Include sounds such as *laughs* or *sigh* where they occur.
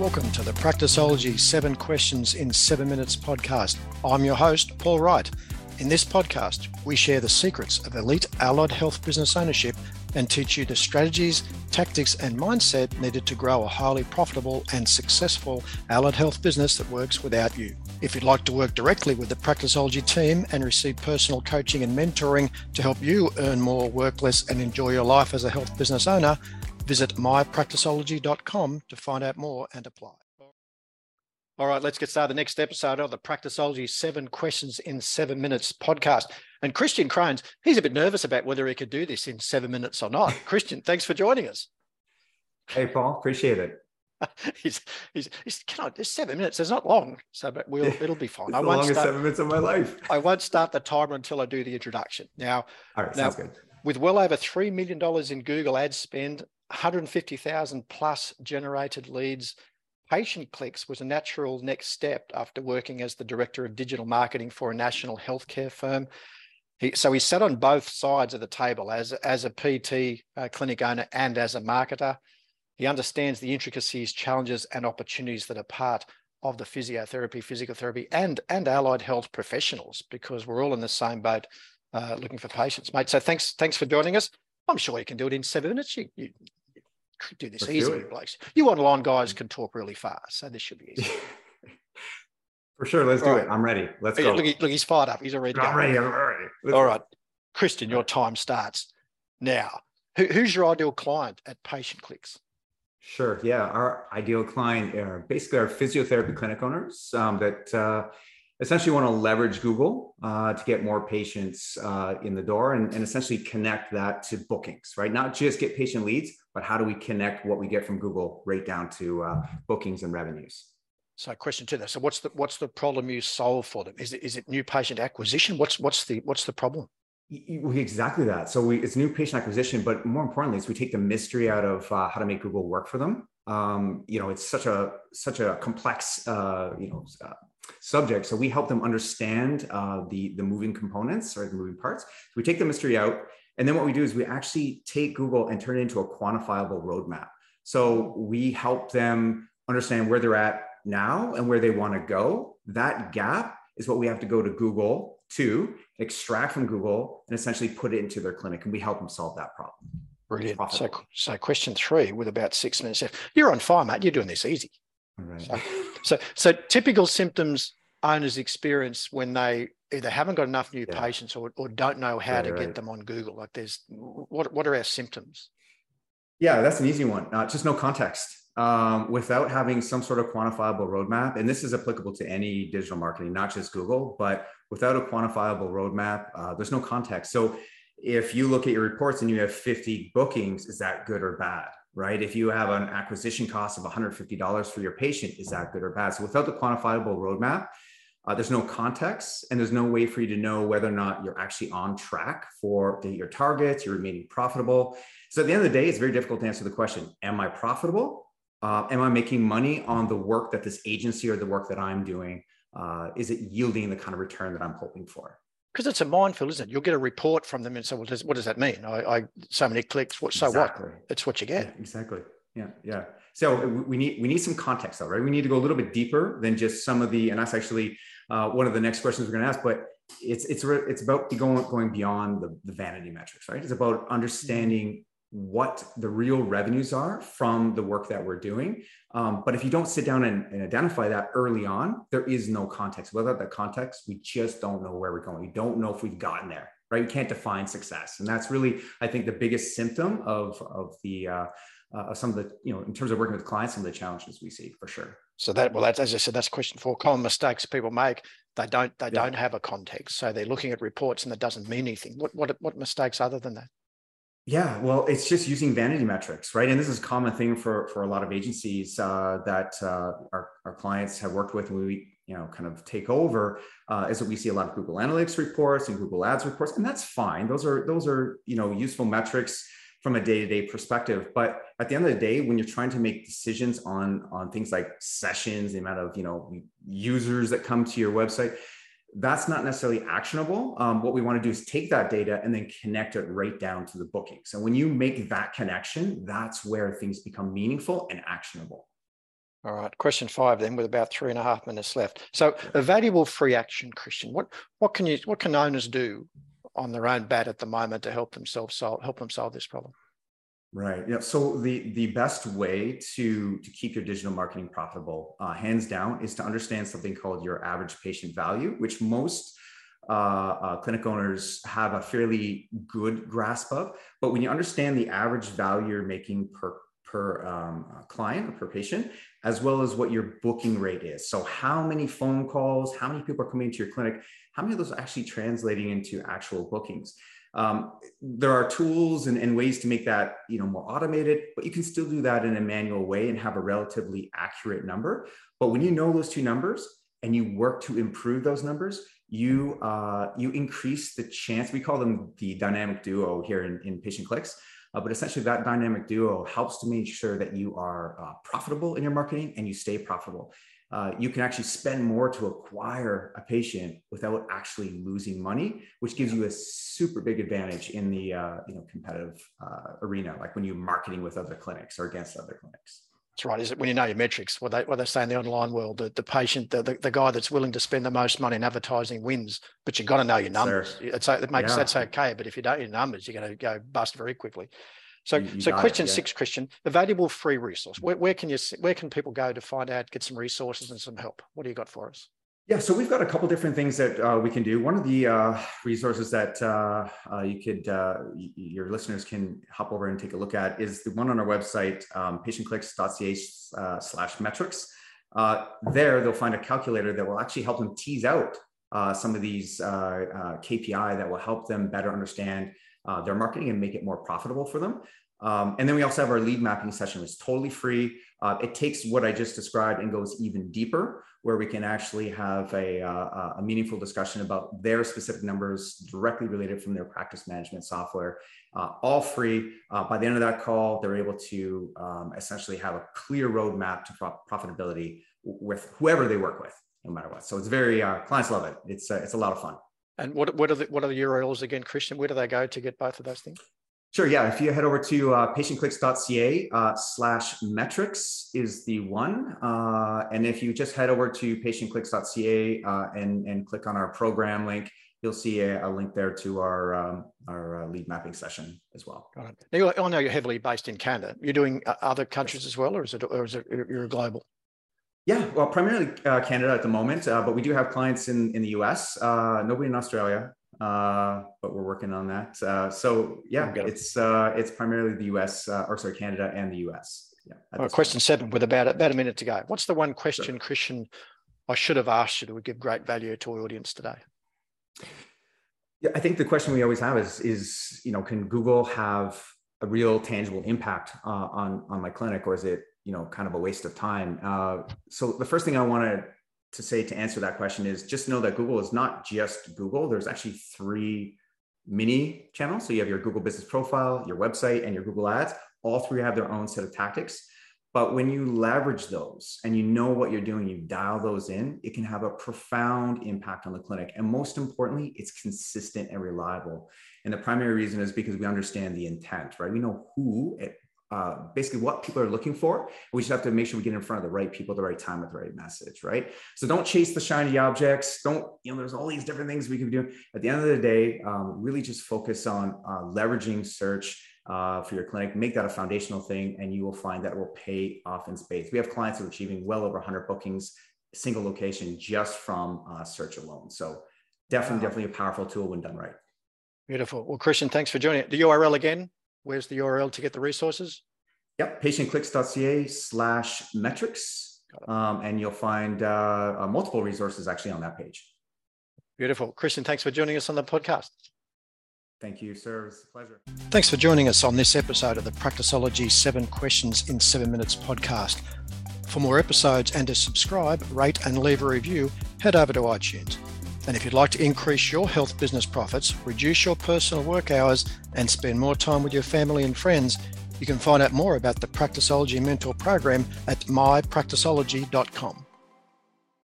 Welcome to the Practiceology 7 Questions in 7 Minutes podcast. I'm your host, Paul Wright. In this podcast, we share the secrets of elite allied health business ownership and teach you the strategies, tactics, and mindset needed to grow a highly profitable and successful allied health business that works without you. If you'd like to work directly with the Practiceology team and receive personal coaching and mentoring to help you earn more, work less, and enjoy your life as a health business owner, Visit mypracticeology.com to find out more and apply. All right, let's get started. The next episode of the Practiceology Seven Questions in Seven Minutes podcast. And Christian Crones, he's a bit nervous about whether he could do this in seven minutes or not. *laughs* Christian, thanks for joining us. Hey, Paul, appreciate it. *laughs* he's, he's, he's, can I, there's seven minutes. It's not long, so but we'll, it'll be fine. It's I the longest start, seven minutes of my life. *laughs* I won't start the timer until I do the introduction. Now, all right, now, sounds good. With well over $3 million in Google ad spend, 150,000 plus generated leads. Patient clicks was a natural next step after working as the director of digital marketing for a national healthcare firm. He, so he sat on both sides of the table as, as a PT uh, clinic owner and as a marketer. He understands the intricacies, challenges, and opportunities that are part of the physiotherapy, physical therapy, and, and allied health professionals because we're all in the same boat uh, looking for patients, mate. So thanks, thanks for joining us. I'm sure you can do it in seven minutes. You, you, do this Let's easily, blokes. You online guys can talk really fast, so this should be easy. *laughs* For sure, let's do it. I'm ready. Let's go. Look, look, he's fired up. He's already. I'm ready. I'm ready. Let's All right, Christian, your time starts now. Who, who's your ideal client at Patient Clicks? Sure. Yeah, our ideal client are basically our physiotherapy clinic owners um, that uh, essentially want to leverage Google uh, to get more patients uh, in the door and, and, essentially connect that to bookings, right? Not just get patient leads, but how do we connect what we get from Google right down to uh, bookings and revenues? So, question to that. So, what's the what's the problem you solve for them? Is it is it new patient acquisition? What's what's the what's the problem? Exactly that. So we, it's new patient acquisition, but more importantly, is we take the mystery out of uh, how to make Google work for them. Um, you know, it's such a such a complex uh, you know uh, subject. So we help them understand uh, the the moving components or the moving parts. So we take the mystery out, and then what we do is we actually take Google and turn it into a quantifiable roadmap. So we help them understand where they're at now and where they want to go. That gap is what we have to go to Google to extract from Google and essentially put it into their clinic, and we help them solve that problem. Brilliant. So, so question three with about six minutes left. You're on fire, mate. You're doing this easy. Right. So, so, so typical symptoms owners experience when they either haven't got enough new yeah. patients or, or don't know how right, to right. get them on Google. Like, there's what what are our symptoms? Yeah, that's an easy one. Uh, just no context. Um, without having some sort of quantifiable roadmap, and this is applicable to any digital marketing, not just Google, but without a quantifiable roadmap, uh, there's no context. So if you look at your reports and you have 50 bookings, is that good or bad? Right? If you have an acquisition cost of $150 for your patient, is that good or bad? So without the quantifiable roadmap, uh, there's no context and there's no way for you to know whether or not you're actually on track for your targets, you're remaining profitable. So at the end of the day, it's very difficult to answer the question, am I profitable? Uh, am I making money on the work that this agency or the work that I'm doing? Uh, is it yielding the kind of return that I'm hoping for? Because it's a minefield, isn't it? You'll get a report from them and say, "Well, does, what does that mean? I, I so many clicks. What? So exactly. what? It's what you get." Yeah, exactly. Yeah, yeah. So we need we need some context, though, right? We need to go a little bit deeper than just some of the, and that's actually uh, one of the next questions we're going to ask. But it's it's it's about going going beyond the, the vanity metrics, right? It's about understanding what the real revenues are from the work that we're doing. Um, but if you don't sit down and, and, identify that early on, there is no context. Without that context, we just don't know where we're going. We don't know if we've gotten there, right? We can't define success. And that's really, I think, the biggest symptom of, of the, uh, uh, some of the, you know, in terms of working with clients, some of the challenges we see for sure. So that, well, that's, as I said, that's question four. Common mistakes people make. They don't, they yeah. don't have a context. So they're looking at reports and that doesn't mean anything. What, what, what mistakes other than that? Yeah, well, it's just using vanity metrics, right? And this is a common thing for for a lot of agencies uh, that uh, our our clients have worked with. When we you know kind of take over, uh, is that we see a lot of Google Analytics reports and Google Ads reports, and that's fine. Those are those are you know useful metrics from a day-to-day perspective but at the end of the day when you're trying to make decisions on on things like sessions the amount of you know users that come to your website that's not necessarily actionable. Um, what we want to do is take that data and then connect it right down to the booking. So when you make that connection, that's where things become meaningful and actionable. All right. Question five then with about three and a half minutes left. So a valuable free action, Christian. What what can you what can owners do on their own bat at the moment to help themselves solve help them solve this problem? Right. Yeah. So the the best way to to keep your digital marketing profitable, uh, hands down, is to understand something called your average patient value, which most uh, uh, clinic owners have a fairly good grasp of. But when you understand the average value you're making per per um, client or per patient, as well as what your booking rate is. So how many phone calls, how many people are coming to your clinic, how many of those are actually translating into actual bookings? Um, there are tools and, and, ways to make that you know more automated, but you can still do that in a manual way and have a relatively accurate number. But when you know those two numbers and you work to improve those numbers, you uh, you increase the chance. We call them the dynamic duo here in, in patient clicks. Uh, but essentially, that dynamic duo helps to make sure that you are uh, profitable in your marketing and you stay profitable. Uh, you can actually spend more to acquire a patient without actually losing money, which gives you a super big advantage in the uh, you know competitive uh, arena, like when you're marketing with other clinics or against other clinics. That's right. Is it when you know your metrics? What they what they say in the online world, the, the patient, the, the, the guy that's willing to spend the most money in advertising wins. But you've got to know your numbers. It's, it makes yeah. that's okay. But if you don't know your numbers, you're going to go bust very quickly. So, you, so question it, yeah. six, Christian, a valuable free resource. Where, where can you where can people go to find out, get some resources and some help? What do you got for us? Yeah, so we've got a couple different things that uh, we can do. One of the uh, resources that uh, uh you could, uh, your listeners can hop over and take a look at is the one on our website, um, patientclicks.ca uh, slash metrics. there, they'll find a calculator that will actually help them tease out some of these KPI that will help them better understand their marketing and make it more profitable for them. Um, and then we also have our lead mapping session, which is totally free. Uh, it takes what I just described and goes even deeper, where we can actually have a, uh, a meaningful discussion about their specific numbers directly related from their practice management software, uh, all free. Uh, by the end of that call, they're able to um, essentially have a clear roadmap to pro- profitability with whoever they work with, no matter what. So it's very, uh, clients love it. It's, uh, it's a lot of fun. And what, what, are the, what are the URLs again, Christian? Where do they go to get both of those things? Sure. Yeah. If you head over to uh, patientclicks.ca uh, slash metrics is the one. Uh, and if you just head over to patientclicks.ca uh, and, and click on our program link, you'll see a, a link there to our, um, our uh, lead mapping session as well. Got it. Now, I know you're heavily based in Canada. You're doing uh, other countries as well, or is it, or is it you're global? Yeah, well, primarily Canada at the moment, but we do have clients in, in the US, nobody in Australia, uh, but we're working on that. Uh, so yeah, it's uh, it's primarily the U.S. Uh, or sorry, Canada and the U.S. Yeah. Well, question point. seven with about about a minute to go. What's the one question, sure. Christian, I should have asked you that would give great value to our audience today? Yeah, I think the question we always have is is you know can Google have a real tangible impact uh, on on my clinic, or is it you know kind of a waste of time? Uh, so the first thing I wanted to say to answer that question is just know that Google is not just Google. There's actually three mini channels. So you have your Google business profile, your website, and your Google ads. All three have their own set of tactics. But when you leverage those and you know what you're doing, you dial those in, it can have a profound impact on the clinic. And most importantly, it's consistent and reliable. And the primary reason is because we understand the intent, right? We know who uh, basically what people are looking for. We just have to make sure we get in front of the right people at the right time with the right message, right? So don't chase the shiny objects. Don't, you know, there's all these different things we can do. At the end of the day, um, really just focus on uh, leveraging search uh, for your clinic. Make that a foundational thing, and you will find that it will pay off in spades. We have clients who are achieving well over 100 bookings, single location, just from uh, search alone. So definitely, wow. definitely a powerful tool when done right. Beautiful. Well, Christian, thanks for joining. The URL again Where's the URL to get the resources? Yep, patientclicks.ca slash metrics. Um, and you'll find uh, uh, multiple resources actually on that page. Beautiful. Christian, thanks for joining us on the podcast. Thank you, sir. It's a pleasure. Thanks for joining us on this episode of the Practiceology 7 Questions in 7 Minutes podcast. For more episodes and to subscribe, rate, and leave a review, head over to iTunes. And if you'd like to increase your health business profits, reduce your personal work hours, and spend more time with your family and friends, you can find out more about the Practiceology Mentor Program at mypracticeology.com.